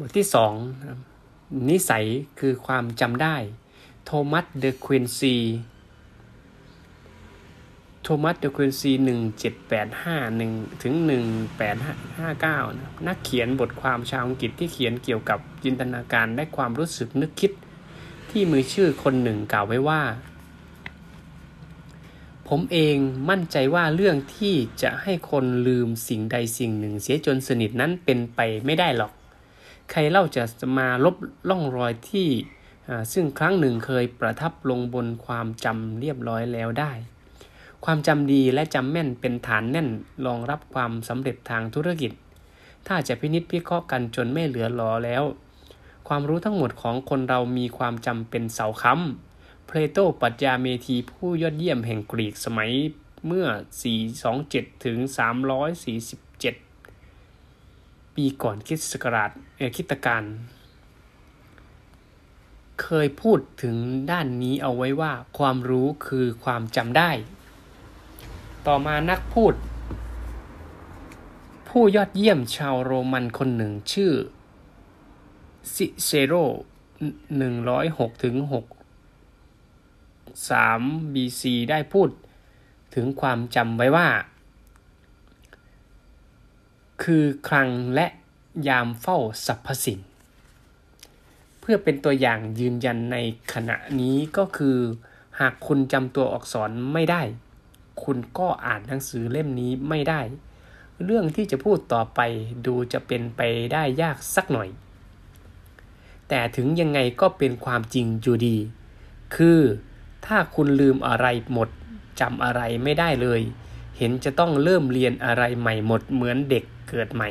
บทที่สองนิสัยคือความจำได้ โทมัสเดอะควินซีโทมัสเดอะควินซีหนึ่งเจ็ดแปดห้าหนึ่งถึงหนึ่งแปดห้าเก้านักเขียนบทความชาวอังกฤษที่เขียนเกี่ยวกับจินตนาการและความรู้สึกนึกคิด ที่มีชื่อคนหนึ่งกล่าวไว้ว่า ผมเองมั่นใจว่าเรื่องที่จะให้คนลืมสิ่งใดสิ่งหนึ่งเสียจนสนิทนั้นเป็นไปไม่ได้หรอก ใครเล่าจะมาลบล่องรอยที่ซึ่งครั้งหนึ่งเคยประทับลงบนความจำเรียบร้อยแล้วได้ ความจำดีและจำแม่นเป็นฐานแน่นรองรับความสำเร็จทางธุรกิจ ถ้าจะพินิจพิเคราะห์กันจนไม่เหลือหลอแล้ว ความรู้ทั้งหมดของคนเรามีความจำเป็นเสาค้ำเพลโตปัจญาเมธีผู้ยอดเยี่ยมแห่งกรีกสมัยเมื่อ 427 ถึง 347 ปีก่อนคริสกราชเอคิตการ เคยพูดถึงด้านนี้เอาไว้ว่าความรู้คือความจำได้ ต่อมานักพูด ผู้ยอดเยี่ยมชาวโรมันคนหนึ่งชื่อซิเซโร106ถึง6 3 BC ได้พูดถึงความจำไว้ว่า คือคลังและยามเฝ้าสรรพสิ่ง เพื่อเป็นตัวอย่างยืนยันในขณะนี้ก็คือ หากคุณจำตัวอักษรไม่ได้ คุณก็อ่านหนังสือเล่มนี้ไม่ได้ เรื่องที่จะพูดต่อไปดูจะเป็นไปได้ยากสักหน่อย แต่ถึงยังไงก็เป็นความจริงอยู่ดี คือถ้าคุณลืมอะไรหมดจำอะไรไม่ได้เลย เห็นจะต้องเริ่มเรียนอะไรใหม่หมดเหมือนเด็ก เกิดใหม่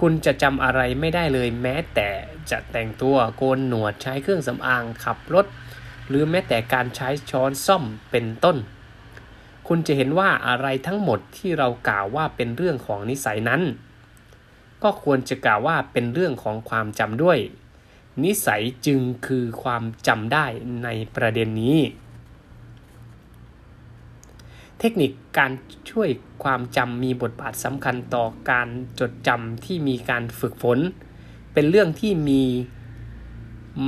คุณจะจำอะไรไม่ได้เลยแม้แต่จะแต่งตัวโกนหนวดใช้เครื่องสำอางขับรถ หรือแม้แต่การใช้ช้อนซ่อมเป็นต้น คุณจะเห็นว่าอะไรทั้งหมดที่เรากล่าวว่าเป็นเรื่องของนิสัยนั้น ก็ควรจะกล่าวว่าเป็นเรื่องของความจำด้วย นิสัยจึงคือความจำได้ในประเด็นนี้ เทคนิคการช่วยความจำมีบทบาทสำคัญต่อการจดจำที่มีการฝึกฝน เป็นเรื่องที่มี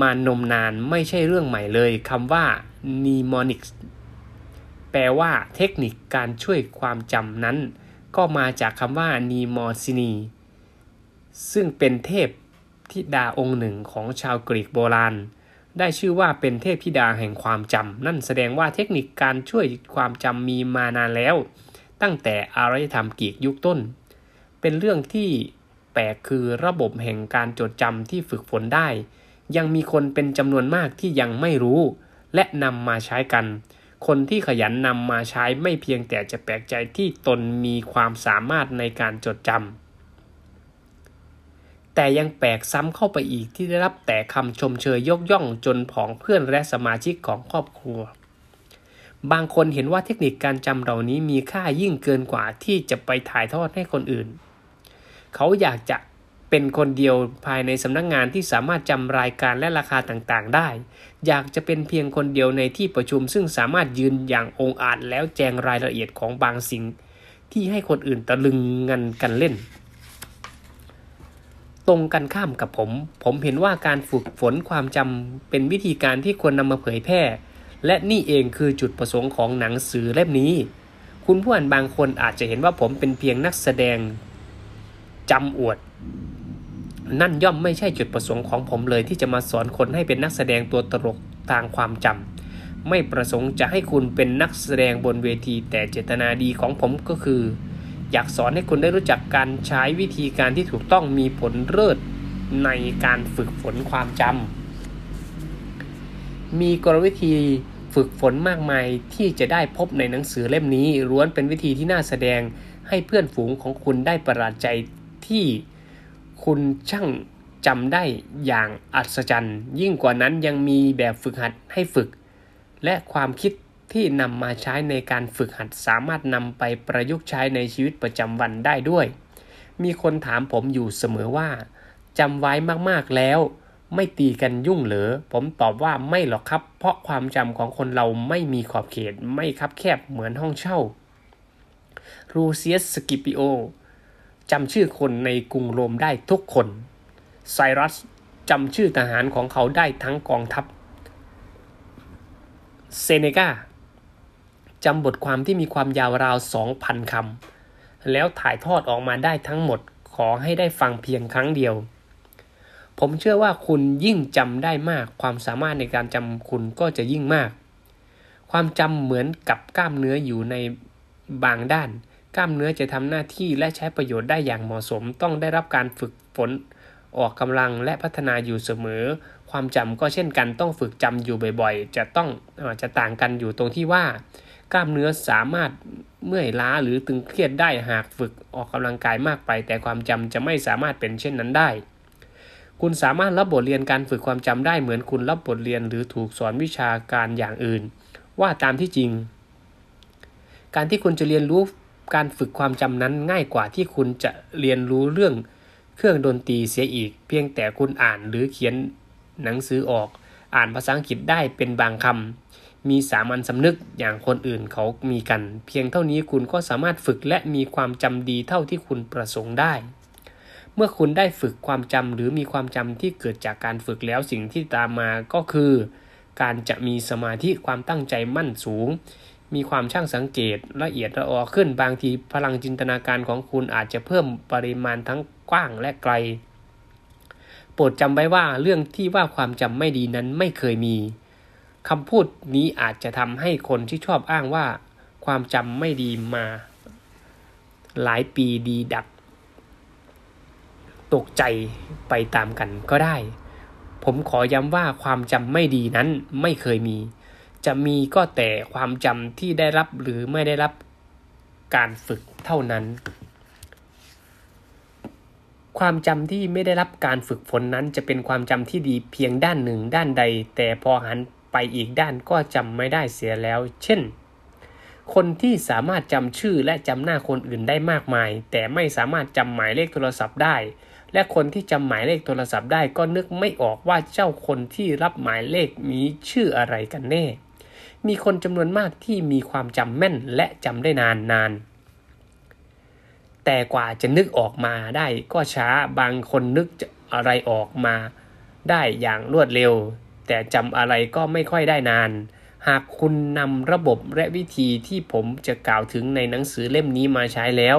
มานมนานไม่ใช่เรื่องใหม่เลยคำว่า mnemonics แปลว่าเทคนิคการช่วยความจำนั้น ก็มาจากคำว่านีมอซินีซึ่งเป็นเทพธิดาองค์หนึ่งของชาวกรีกโบราณ ได้ชื่อว่าเป็นเทพธิดาแห่งความจำ นั่นแสดงว่าเทคนิคการช่วยความจำมีมานานแล้ว ตั้งแต่อารยธรรมกรีกยุคต้น เป็นเรื่องที่แปลกคือระบบแห่งการจดจำที่ฝึกฝนได้ ยังมีคนเป็นจำนวนมากที่ยังไม่รู้ และนำมาใช้กัน คนที่ขยันนำมาใช้ไม่เพียงแต่จะแปลกใจที่ตนมีความสามารถในการจดจำ แต่ยังแปลกซ้ำเข้าไปอีกที่ได้รับแต่คำชมเชยยกย่องจนผองเพื่อนและสมาชิกของครอบครัว บางคนเห็นว่าเทคนิคการจำเหล่านี้มีค่ายิ่งเกินกว่าที่จะไปถ่ายทอดให้คนอื่น เขาอยากจะเป็นคนเดียวภายในสำนักงงานที่สามารถจำรายการและราคาต่างๆ ได้ อยากจะเป็นเพียงคนเดียวในที่ประชุม ซึ่งสามารถยืนอย่างองอาจแล้วแจงรายละเอียดของบางสิ่ง ที่ให้คนอื่นตะลึงงันกันเล่น ตรงกันข้ามกับผม ผมเห็นว่าการฝึกฝนความจำเป็นวิธีการที่ควรนำมาเผยแพร่ และนี่เองคือจุดประสงค์ของหนังสือเล่มนี้ คุณผู้อ่านบางคนอาจจะเห็นว่าผมเป็นเพียงนักแสดงจำอวด นั่นย่อมไม่ใช่จุดประสงค์ของผมเลยที่จะมาสอนคนให้เป็นนักแสดงตัวตลกทางความจำไม่ประสงค์จะให้คุณเป็นนักแสดงบนเวที แต่เจตนาดีของผมก็คือ อยากสอนให้คุณได้รู้จักการใช้วิธีการที่ถูกต้องมีผลเลิศในการฝึกฝนความจำ มีกลวิธีฝึกฝนมากมายที่จะได้พบในหนังสือเล่มนี้ล้วนเป็นวิธีที่น่าแสดงให้เพื่อนฝูงของคุณได้ประหลาดใจที่คุณช่างจำได้อย่างอัศจรรย์ ยิ่งกว่านั้นยังมีแบบฝึกหัดให้ฝึก และความคิด ที่นำมาใช้ในการฝึกหัดสามารถนำไปประยุกต์ใช้ในชีวิตประจำวันได้ด้วย มีคนถามผมอยู่เสมอว่าจำไว้มากๆแล้ว ไม่ตีกันยุ่งเหรอ ผมตอบว่าไม่หรอกครับ เพราะความจำของคนเราไม่มีขอบเขตไม่คับแคบเหมือนห้องเช่าลูเซียสสกิปิโอจำชื่อคนในกรุงโรมได้ทุกคนไซรัสจำชื่อทหารของเขาได้ทั้งกองทัพ เซเนกา จำบทความที่มีความยาวราว 2,000 คำ แล้วถ่ายทอดออกมาได้ทั้งหมดขอให้ได้ฟังเพียงครั้งเดียว ผมเชื่อว่าคุณยิ่งจำได้มาก ความสามารถในการจำคุณก็จะยิ่งมาก ความจำเหมือนกับกล้ามเนื้ออยู่ในบางด้าน กล้ามเนื้อจะทำหน้าที่และใช้ประโยชน์ได้อย่างเหมาะสม ต้องได้รับการฝึกฝน ออกกำลังและพัฒนาอยู่เสมอ ความจำก็เช่นกันต้องฝึกจำอยู่บ่อยๆ จะต้องจะต่างกันอยู่ตรงที่ว่า กล้ามเนื้อสามารถเมื่อยล้าหรือตึงเครียดได้หากฝึกออกกำลังกายมากไป แต่ความจำจะไม่สามารถเป็นเช่นนั้นได้ คุณสามารถรับบทเรียนการฝึกความจำได้เหมือนคุณรับบทเรียนหรือถูกสอนวิชาการอย่างอื่น ว่าตามที่จริง การที่คุณจะเรียนรู้การฝึกความจำนั้นง่ายกว่าที่คุณจะเรียนรู้เรื่องเครื่องดนตรีเสียอีก เพียงแต่คุณอ่านหรือเขียนหนังสือออก อ่านภาษาอังกฤษได้เป็นบางคำ มีสามัญสำนึกอย่างคนอื่นเขามีกัน เพียงเท่านี้คุณก็สามารถฝึกและมีความจำดีเท่าที่คุณประสงค์ได้ เมื่อคุณได้ฝึกความจำหรือมีความจำที่เกิดจากการฝึกแล้วสิ่งที่ตามมาก็คือ การจะมีสมาธิความตั้งใจมั่นสูง มีความช่างสังเกตละเอียดละออขึ้นบางทีพลังจินตนาการของคุณอาจจะเพิ่มปริมาณทั้งกว้างและไกล โปรดจำไว้ว่าเรื่องที่ว่าความจำไม่ดีนั้นไม่เคยมี คำพูดนี้อาจจะทำให้คนที่ชอบอ้างว่า ความจำไม่ดีมา หลายปีดีดัก ตกใจไปตามกันก็ได้ ผมขอย้ำว่าความจำไม่ดีนั้นไม่เคยมี จะมีก็แต่ความจำที่ได้รับหรือไม่ได้รับการฝึกเท่านั้น ความจำที่ไม่ได้รับการฝึกฝนนั้น จะเป็นความจำที่ดีเพียงด้านหนึ่งด้านใด แต่พอหัน ไปอีกด้านก็จำไม่ได้เสียแล้ว เช่น คนที่สามารถจำชื่อและจำหน้าคนอื่นได้มากมาย แต่ไม่สามารถจำหมายเลขโทรศัพท์ได้ และคนที่จำหมายเลขโทรศัพท์ได้ก็นึกไม่ออกว่าเจ้าคนที่รับหมายเลขนี้ชื่ออะไรกันแน่ มีคนจำนวนมากที่มีความจำแม่นและจำได้นานนานแต่กว่าจะนึกออกมาได้ก็ช้าบางคนนึกอะไรออกมาได้อย่างรวดเร็ว แต่จำอะไรก็ไม่ค่อยได้นาน หากคุณนำระบบและวิธีที่ผมจะกล่าวถึงในหนังสือเล่มนี้มาใช้แล้ว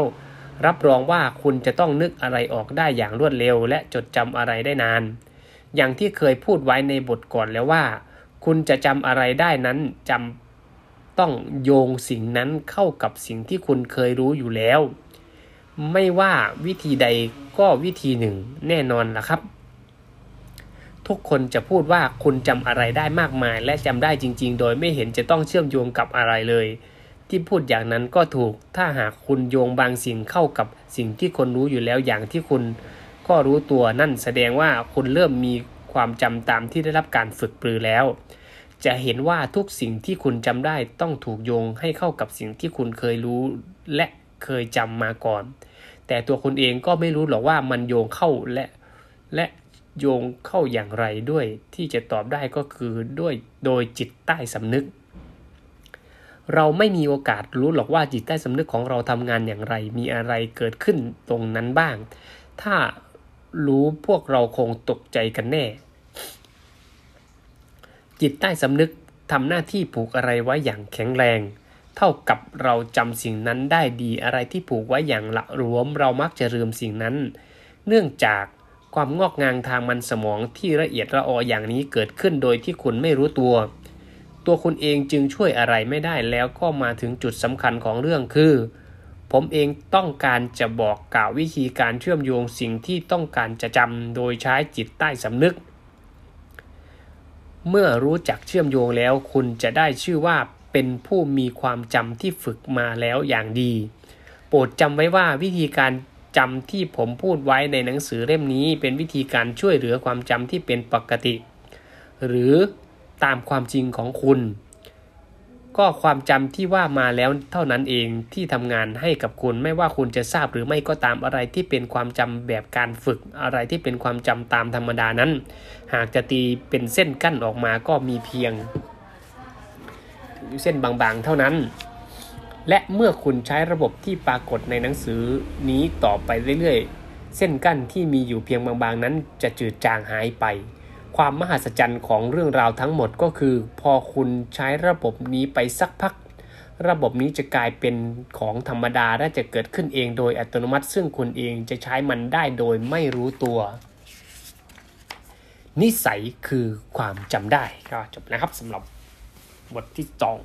รับรองว่าคุณจะต้องนึกอะไรออกได้อย่างรวดเร็ว และจดจำอะไรได้นาน อย่างที่เคยพูดไว้ในบทก่อนแล้วว่า คุณจะจำอะไรได้นั้นจำต้องโยงสิ่งนั้นเข้ากับสิ่งที่คุณเคยรู้อยู่แล้ว ไม่ว่าวิธีใดก็วิธีหนึ่งแน่นอนล่ะครับ ทุกคนจะพูดว่าคุณจำอะไรได้มากมาย และจำได้จริง ๆ โดยไม่เห็นจะต้องเชื่อมโยงกับอะไรเลย ที่พูดอย่างนั้นก็ถูก ถ้าหากคุณโยงบางสิ่งเข้ากับสิ่งที่คนรู้อยู่แล้วอย่างที่คุณ ก็รู้ตัวนั่นแสดงว่าคุณเริ่มมีความจำตามที่ได้รับการฝึกปรือแล้ว จะเห็นว่าทุกสิ่งที่คุณจำได้ต้องถูกโยงให้เข้ากับสิ่งที่คุณเคยรู้และเคยจำมาก่อน แต่ตัวคุณเองก็ไม่รู้หรอกว่ามันโยงเข้าและและ โยงเข้าอย่างไรด้วยที่จะตอบได้ก็คือด้วยโดยจิตใต้สำนึก เราไม่มีโอกาสรู้หรอกว่าจิตใต้สำนึกของเราทำงานอย่างไร มีอะไรเกิดขึ้นตรงนั้นบ้าง ถ้ารู้พวกเราคงตกใจกันแน่ จิตใต้สำนึกทำหน้าที่ผูกอะไรไว้อย่างแข็งแรง เท่ากับเราจำสิ่งนั้นได้ดีอะไรที่ผูกไว้อย่างละรวม เรามักจะลืมสิ่งนั้น เนื่องจาก ความงอกงามทางมันสมองที่ละเอียดละอออย่างนี้เกิดขึ้นโดยที่คุณไม่รู้ตัว ตัวคุณเองจึงช่วยอะไรไม่ได้แล้วก็มาถึงจุดสำคัญของเรื่องคือ ผมเองต้องการจะบอกกล่าววิธีการเชื่อมโยงสิ่งที่ต้องการจะจำโดยใช้จิตใต้สำนึก เมื่อรู้จักเชื่อมโยงแล้วคุณจะได้ชื่อว่าเป็นผู้มีความจำที่ฝึกมาแล้วอย่างดี โปรดจำไว้ว่าวิธีการ จำที่ผมพูดไว้ในหนังสือเล่มนี้ เป็นวิธีการช่วยเหลือความจำที่เป็นปกติ หรือตามความจริงของคุณ ก็ความจำที่ว่ามาแล้วเท่านั้นเองที่ทำงานให้กับคุณไม่ว่าคุณจะทราบหรือไม่ก็ตามอะไรที่เป็นความจำแบบการฝึกอะไรที่เป็นความจำตามธรรมดานั้น หากจะตีเป็นเส้นกั้นออกมาก็มีเพียง เส้นบางๆเท่านั้น และเมื่อคุณใช้ระบบที่ปรากฏในหนังสือนี้ต่อไปเรื่อยๆ เส้นกั้นที่มีอยู่เพียงบางๆ นั้นจะจืดจางหายไป ความมหัศจรรย์ของเรื่องราวทั้งหมดก็คือ พอคุณใช้ระบบนี้ไปสักพัก ระบบนี้จะกลายเป็นของธรรมดาและจะเกิดขึ้นเองโดยอัตโนมัติ ซึ่งคุณเองจะใช้มันได้โดยไม่รู้ตัว นิสัยคือความจำได้ก็จบนะครับสำหรับบทที่สอง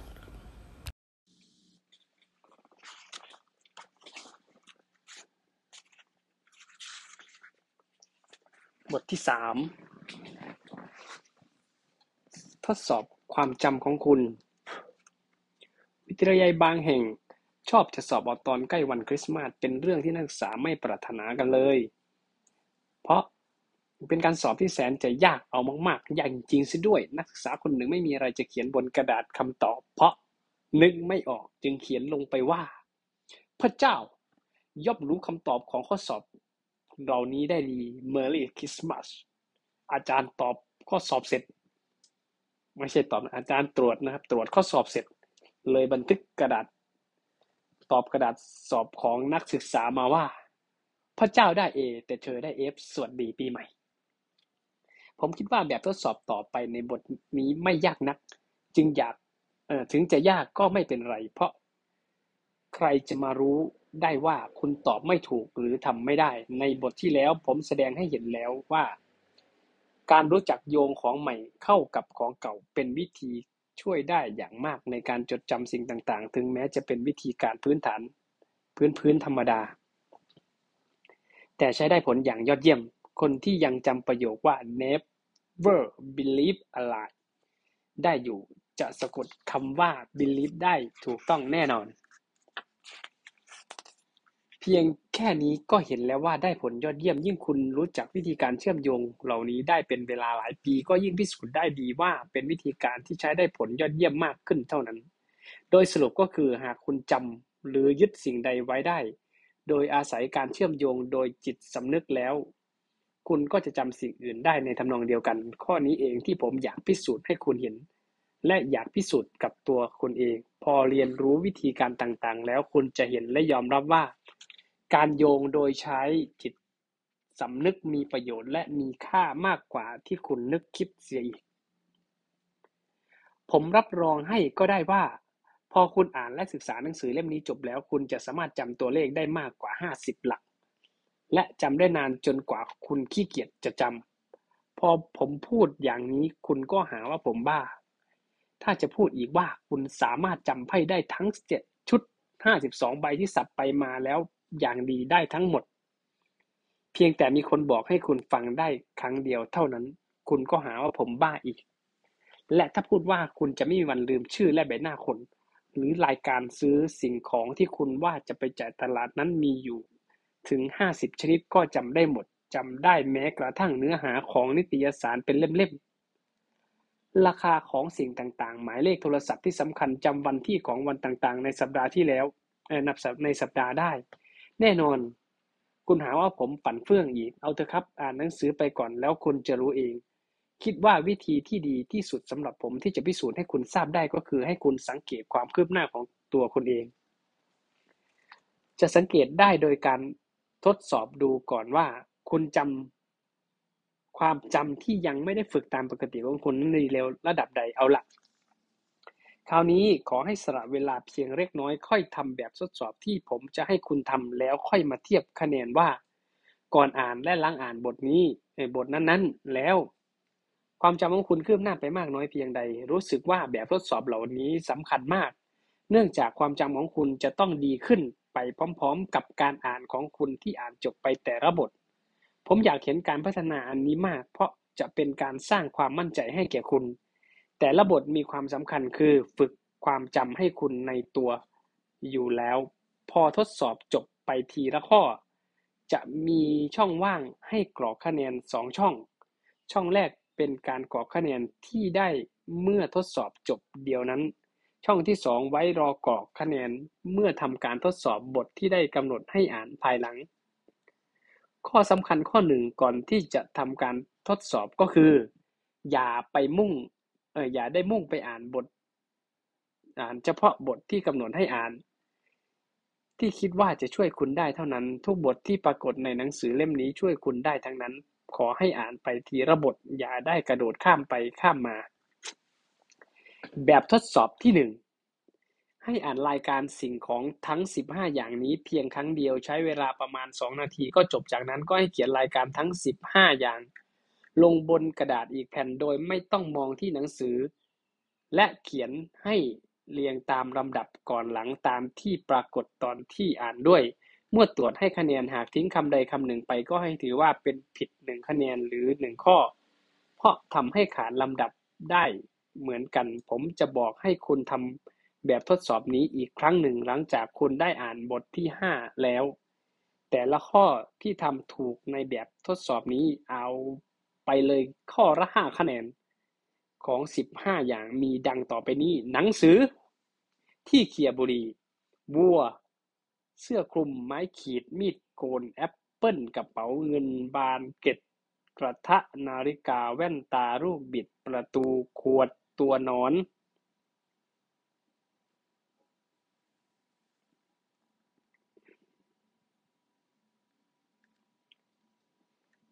บทที่สามทดสอบความจำของคุณ วิทยาลัยบางแห่งชอบจะสอบเอาตอนใกล้วันคริสต์มาสเป็นเรื่องที่นักศึกษาไม่ปรารถนากันเลย เพราะเป็นการสอบที่แสนจะยากเอามากๆ อย่ากจริงซะด้วย นักศึกษาคนหนึ่งไม่มีอะไรจะเขียนบนกระดาษคำตอบ เพราะนึกไม่ออกจึงเขียนลงไปว่า พระเจ้าย่อมรู้คำตอบของข้อสอบ เหล่านี้ได้ดี Merry Christmas อาจารย์ตอบข้อสอบเสร็จ ไม่ใช่ตอบอาจารย์ตรวจนะครับ ตรวจข้อสอบเสร็จ เลยบันทึกกระดาษ ตอบกระดาษสอบของนักศึกษามาว่า พระเจ้าได้เอแต่เธอได้เอฟสวัสดีปีใหม่ ผมคิดว่าแบบทดสอบต่อไปในบทนี้ไม่ยากนัก จึงอยากถึงจะยากก็ไม่เป็นไร เพราะใครจะมารู้ ได้ว่าคุณตอบไม่ถูกหรือทำไม่ได้ ในบทที่แล้วผมแสดงให้เห็นแล้วว่า การรู้จักโยงของใหม่เข้ากับของเก่าเป็นวิธีช่วยได้อย่างมากในการจดจำสิ่งต่างๆ ถึงแม้จะเป็นวิธีการพื้นฐาน พื้นพื้นธรรมดา แต่ใช้ได้ผลอย่างยอดเยี่ยม คนที่ยังจำประโยคว่า never believe a lie ได้อยู่จะสะกดคำว่า believe ได้ถูกต้องแน่นอน เพียงแค่นี้ก็เห็นแล้วว่าได้ผลยอดเยี่ยม ยิ่งคุณรู้จักวิธีการเชื่อมโยงเหล่านี้ได้เป็นเวลาหลายปี ก็ยิ่งพิสูจน์ได้ดีว่าเป็นวิธีการที่ใช้ได้ผลยอดเยี่ยมมากขึ้นเท่านั้น โดยสรุปก็คือหากคุณจำหรือยึดสิ่งใดไว้ได้ โดยอาศัยการเชื่อมโยงโดยจิตสำนึกแล้ว คุณก็จะจำสิ่งอื่นได้ในทำนองเดียวกัน ข้อนี้เองที่ผมอยากพิสูจน์ให้คุณเห็น และอยากพิสูจน์กับตัวคุณเอง พอเรียนรู้วิธีการต่างๆ แล้วคุณจะเห็นและยอมรับว่า การโยงโดยใช้จิตสำนึกมีประโยชน์และมีค่ามากกว่าที่คุณนึกคิดเสียอีก ผมรับรองให้ก็ได้ว่า พอคุณอ่านและศึกษาหนังสือเล่มนี้จบแล้ว คุณจะสามารถจำตัวเลขได้มากกว่า 50 หลัก และจำได้นานจนกว่าคุณขี้เกียจจะจำ พอผมพูดอย่างนี้คุณก็หาว่าผมบ้า ถ้าจะพูดอีกว่าคุณสามารถจำไพ่ได้ทั้ง7ชุด 52 ใบที่สับไปมาแล้ว อย่างดีได้ทั้งหมด เพียงแต่มีคนบอกให้คุณฟังได้ครั้งเดียวเท่านั้น คุณก็หาว่าผมบ้าอีก และถ้าพูดว่าคุณจะไม่มีวันลืมชื่อและใบหน้าคน หรือรายการซื้อสิ่งของที่คุณว่าจะไปจ่ายตลาดนั้นมีอยู่ ถึง 50 ชนิดก็จำได้หมดจำได้แม้กระทั่งเนื้อหาของนิตยสารเป็นเล่มๆ ราคาของสิ่งต่างๆ หมายเลขโทรศัพท์ที่สำคัญจำวันที่ของวันต่างๆ ในสัปดาห์ที่แล้วนับในสัปดาห์ได้ แน่นอน คุณหาว่าผมฝันเฟื่องอีก เอาเถอะครับ อ่านหนังสือไปก่อนแล้วคุณจะรู้เอง คิดว่าวิธีที่ดีที่สุดสำหรับผมที่จะพิสูจน์ให้คุณทราบได้ก็คือ ให้คุณสังเกตความคืบหน้าของตัวคุณเอง จะสังเกตได้โดยการทดสอบดูก่อนว่า คุณจำความจำที่ยังไม่ได้ฝึกตามปกติของคุณในเร็วระดับใดเอาละ คราวนี้ขอให้สละเวลาเพียงเล็กน้อยค่อยทำแบบทดสอบที่ผมจะให้คุณทำแล้วค่อยมาเทียบคะแนนว่า ก่อนอ่านและหลังอ่านบทนี้ในบทนั้นๆ แล้ว ความจำของคุณคืบหน้าไปมากน้อยเพียงใด รู้สึกว่าแบบทดสอบเหล่านี้สำคัญมาก เนื่องจากความจำของคุณจะต้องดีขึ้นไปพร้อมๆ กับการอ่านของคุณที่อ่านจบไปแต่ละบท ผมอยากเห็นการพัฒนาอันนี้มาก เพราะจะเป็นการสร้างความมั่นใจให้แก่คุณ แต่ละบทมีความสำคัญคือฝึกความจำให้คุณในตัวอยู่แล้ว พอทดสอบจบไปทีละข้อ จะมีช่องว่างให้กรอกคะแนนสองช่อง ช่องแรกเป็นการกรอกคะแนนที่ได้เมื่อทดสอบจบเดียวนั้น ช่องที่สองไว้รอกรอกคะแนนเมื่อทำการทดสอบบทที่ได้กำหนดให้อ่านภายหลัง ข้อสำคัญข้อหนึ่งก่อนที่จะทำการทดสอบก็คือ อย่าไปมุ่ง เอออย่าได้มุ่งไปอ่านบท อ่านเฉพาะบทที่กำหนดให้อ่าน ที่คิดว่าจะช่วยคุณได้เท่านั้น ทุกบทที่ปรากฏในหนังสือเล่มนี้ช่วยคุณได้ทั้งนั้น ขอให้อ่านไปทีละบท อย่าได้กระโดดข้ามไปข้ามมา แบบทดสอบที่หนึ่งให้อ่านรายการสิ่งของทั้ง 15 อย่างนี้เพียงครั้งเดียวใช้เวลาประมาณ 2 นาทีก็จบจากนั้นก็ให้เขียนรายการทั้ง 15 อย่าง ลงบนกระดาษอีกแผ่นโดยไม่ต้องมองที่หนังสือ และเขียนให้เรียงตามลำดับก่อนหลังตามที่ปรากฏตอนที่อ่านด้วย เมื่อตรวจให้คะแนนหากทิ้งคำใดคำหนึ่งไปก็ให้ถือว่าเป็นผิดหนึ่งคะแนนหรือหนึ่งข้อ เพราะทำให้ขาดลำดับได้เหมือนกัน ผมจะบอกให้คุณทำแบบทดสอบนี้อีกครั้งหนึ่งหลังจากคุณได้อ่านบทที่ 5 แล้ว แต่ละข้อที่ทำถูกในแบบทดสอบนี้เอา ไปเลยข้อละ5คะแนนของ 15 อย่างมีดังต่อไปนี้ หนังสือ ที่เคียบุรีวัว เสื้อคลุมไม้ขีด มีดโกนแอปเปิลกระเป๋าเงินบานเก็ดกระทะนาฬิกาแว่นตารูปบิดประตูขวดตัวนอน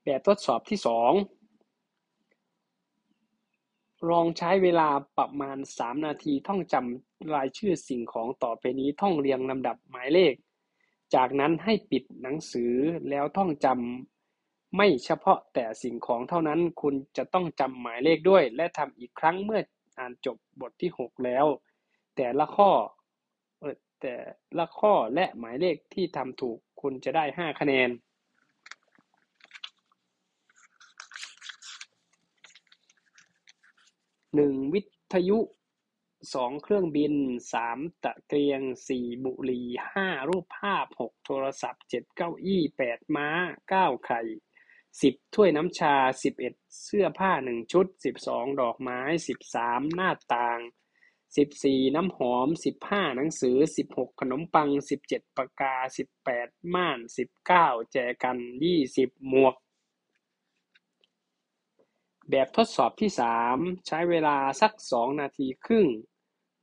แบบทดสอบที่สอง ลองใช้เวลาประมาณ 3 นาทีท่องจำรายชื่อสิ่งของต่อไปนี้ท่องเรียงลำดับหมายเลข จากนั้นให้ปิดหนังสือแล้วท่องจำไม่เฉพาะแต่สิ่งของเท่านั้นคุณจะต้องจำหมายเลขด้วย และทำอีกครั้งเมื่ออ่านจบบทที่ 6 แล้ว แต่ละข้อแต่ละข้อและหมายเลขที่ทำถูกคุณจะได้ 5 คะแนน หนึ่งวิทยุสองเครื่องบินสามตะเกียงสี่บุหรี่ห้ารูปภาพหกโทรศัพท์เจ็ดเก้าอี้แปดม้าเก้าไข่สิบถ้วยน้ำชาสิบเอ็ดเสื้อผ้าหนึ่งชุดสิบสองดอกไม้สิบสามหน้าต่างสิบสี่น้ำหอมสิบห้าหนังสือสิบหกขนมปังสิบเจ็ดปากกาสิบแปดม่านสิบเก้าแจกันยี่สิบหมวก แบบทดสอบที่สามใช้เวลาสักสองนาทีครึ่ง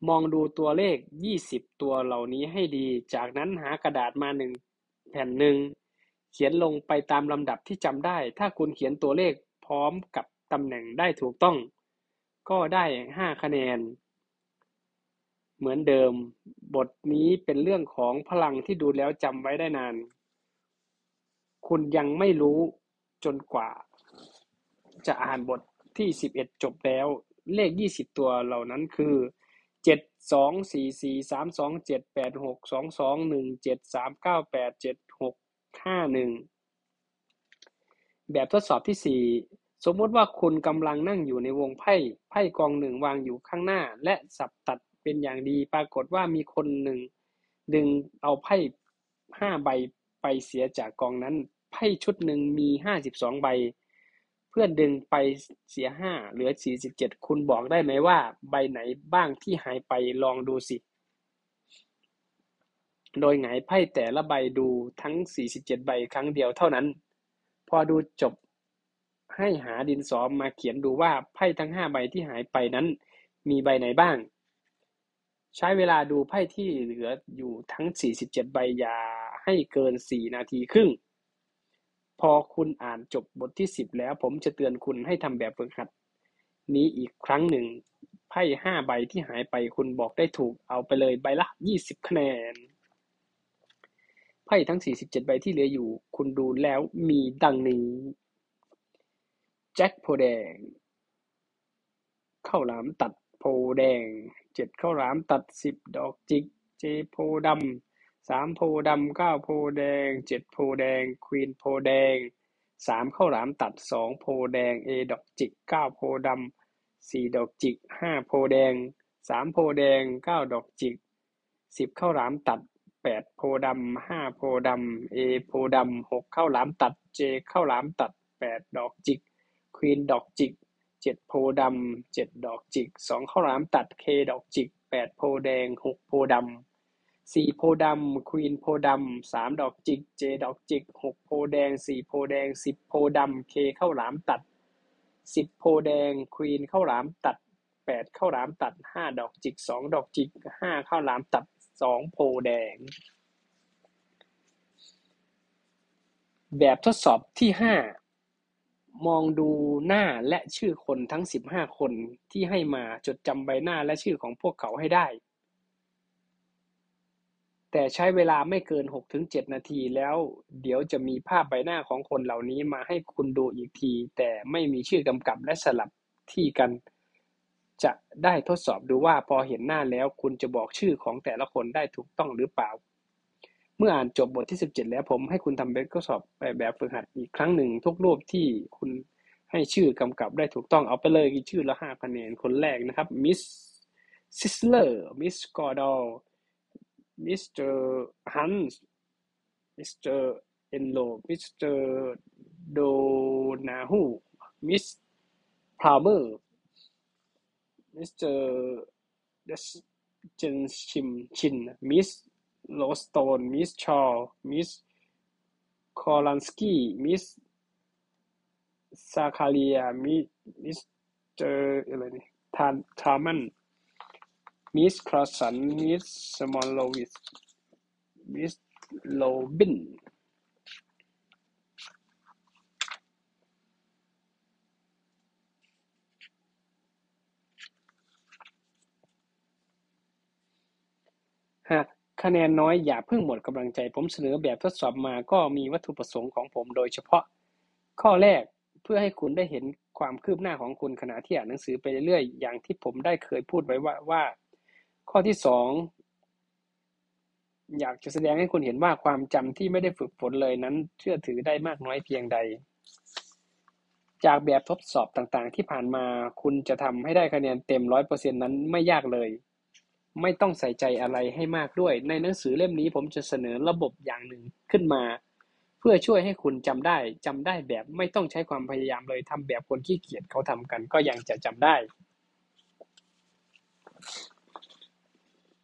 มองดูตัวเลขยี่สิบตัวเหล่านี้ให้ดี จากนั้นหากระดาษมาหนึ่งแผ่นหนึ่ง เขียนลงไปตามลำดับที่จำได้ ถ้าคุณเขียนตัวเลขพร้อมกับตำแหน่งได้ถูกต้อง ก็ได้ห้าคะแนน เหมือนเดิม บทนี้เป็นเรื่องของพลังที่ดูแล้วจำไว้ได้นาน คุณยังไม่รู้จนกว่า จะอ่านบทที่สิบเอ็ดจบแล้ว เลขยี่สิบตัวเหล่านั้นคือเจ็ดสองสี่สี่สามสองเจ็ดแปดหกสองสองหนึ่งเจ็ดสามเก้าแปดเจ็ดหกห้าหนึ่งแบบทดสอบที่สี่สมมติว่าคุณกำลังนั่งอยู่ในวงไพ่ ไพ่กองหนึ่งวางอยู่ข้างหน้า และสับตัดเป็นอย่างดี ปรากฏว่ามีคนหนึ่ง ดึงเอาไพ่ห้าใบไปเสียจากกองนั้น ไพ่ชุดหนึ่งมีห้าสิบสองใบ เพื่อนดึงไปเสียห้าเหลือสี่สิบเจ็ดคุณบอกได้ไหมว่า ใบไหนบ้างที่หายไปลองดูสิ โดยหงายไพ่แต่ละใบดูทั้งสี่สิบเจ็ดใบครั้งเดียวเท่านั้น พอดูจบให้หาดินสอมาเขียนดูว่าไพ่ทั้งห้าใบที่หายไปนั้น มีใบไหนบ้าง ใช้เวลาดูไพ่ที่เหลืออยู่ทั้งสี่สิบเจ็ดใบอย่าให้เกินสี่นาทีครึ่ง พอคุณอ่านจบบทที่สิบแล้วผมจะเตือนคุณให้ทำแบบฝึกหัด นี้อีกครั้งหนึ่ง ไพ่ห้าใบที่หายไปคุณบอกได้ถูกเอาไปเลยใบละยี่สิบคะแนน ไพ่ทั้งสี่สิบเจ็ดใบที่เหลืออยู่ คุณดูแล้วมีดังนี้ แจ็คโพแดง ข้าวหลามตัดโพแดง เจ็ดข้าวหลามตัดสิบดอกจิก เจโพดำ สามโพดำเก้าโพแดงเจ็ดโพแดงควีนโพแดงสามข้าวหลามตัดสองโพแดงเอดอกจิกเก้าโพดำสี่ดอกจิกห้าโพแดงสามโพแดงเก้าดอกจิกสิบข้าวหลามตัดแปดโพดำห้าโพดำเอโพดำหกข้าวหลามตัดเจข้าวหลามตัดแปดดอกจิกควีนดอกจิกเจ็ดโพดำเจ็ดดอกจิกสองข้าวหลามตัดเคดอกจิกแปดโพแดงหกโพดำ สี่โพดำควีนโพดำสามดอกจิกเจดอกจิกหกโพแดงสี่โพแดงสิบโพดำเคเข้าหลามตัดสิบโพแดงควีนเข้าหลามตัดแปดเข้าหลามตัดห้าดอกจิกสองดอกจิกห้าเข้าหลามตัดสองโพแดง แบบทดสอบที่ห้ามองดูหน้าและชื่อคนทั้งสิบห้าคนที่ให้มาจดจำใบหน้าและชื่อของพวกเขาให้ได้ แต่ใช้เวลาไม่เกินหกถึงเจ็ดนาที แล้วเดี๋ยวจะมีภาพใบหน้าของคนเหล่านี้มาให้คุณดูอีกที แต่ไม่มีชื่อกำกับและสลับที่กัน จะได้ทดสอบดูว่าพอเห็นหน้าแล้วคุณจะบอกชื่อของแต่ละคนได้ถูกต้องหรือเปล่า เมื่ออ่านจบบทที่ 17 แล้วผมให้คุณทำแบบทดสอบแบบฝึกหัดอีกครั้งหนึ่งทุกรูปที่คุณให้ชื่อกำกับได้ถูกต้องเอาไปเลยชื่อละห้าคะแนนคนแรกนะครับมิสซิสเลอร์มิสกอร์ดอล มิสเตอร์ฮันส์มิสเตอร์เอนโลมิสเตอร์โดนาฮูมิสพาเมอร์มิสเตอร์เดสเจนชิมชินมิสโลสโตนมิสชอลมิสคอลันสกี้มิสซาคาเรียมิมิสเตอร์อะไรนี่ทานทามัน มิสครอสันมิสสมอลโลวิสมิสโลบินหากคะแนนน้อยอย่าเพิ่งหมดกำลังใจ ผมเสนอแบบทดสอบมาก็มีวัตถุประสงค์ของผมโดยเฉพาะ ข้อแรกเพื่อให้คุณได้เห็นความคืบหน้าของคุณขณะที่อ่านหนังสือไปเรื่อยๆ อย่างที่ผมได้เคยพูดไว้ว่าว่า ข้อที่สองอยากจะแสดงให้คุณเห็นว่าความจำที่ไม่ได้ฝึกฝนเลยนั้น เชื่อถือได้มากน้อยเพียงใด จากแบบทดสอบต่างๆ ที่ผ่านมาคุณจะทำให้ได้คะแนนเต็มร้อยเปอร์เซ็นนั้นไม่ยากเลย ไม่ต้องใส่ใจอะไรให้มากด้วย ในหนังสือเล่มนี้ผมจะเสนอระบบอย่างหนึ่งขึ้นมา เพื่อช่วยให้คุณจำได้จำได้แบบไม่ต้องใช้ความพยายามเลยทำแบบคนขี้เกียจเขาทำกันก็ยังจะจำได้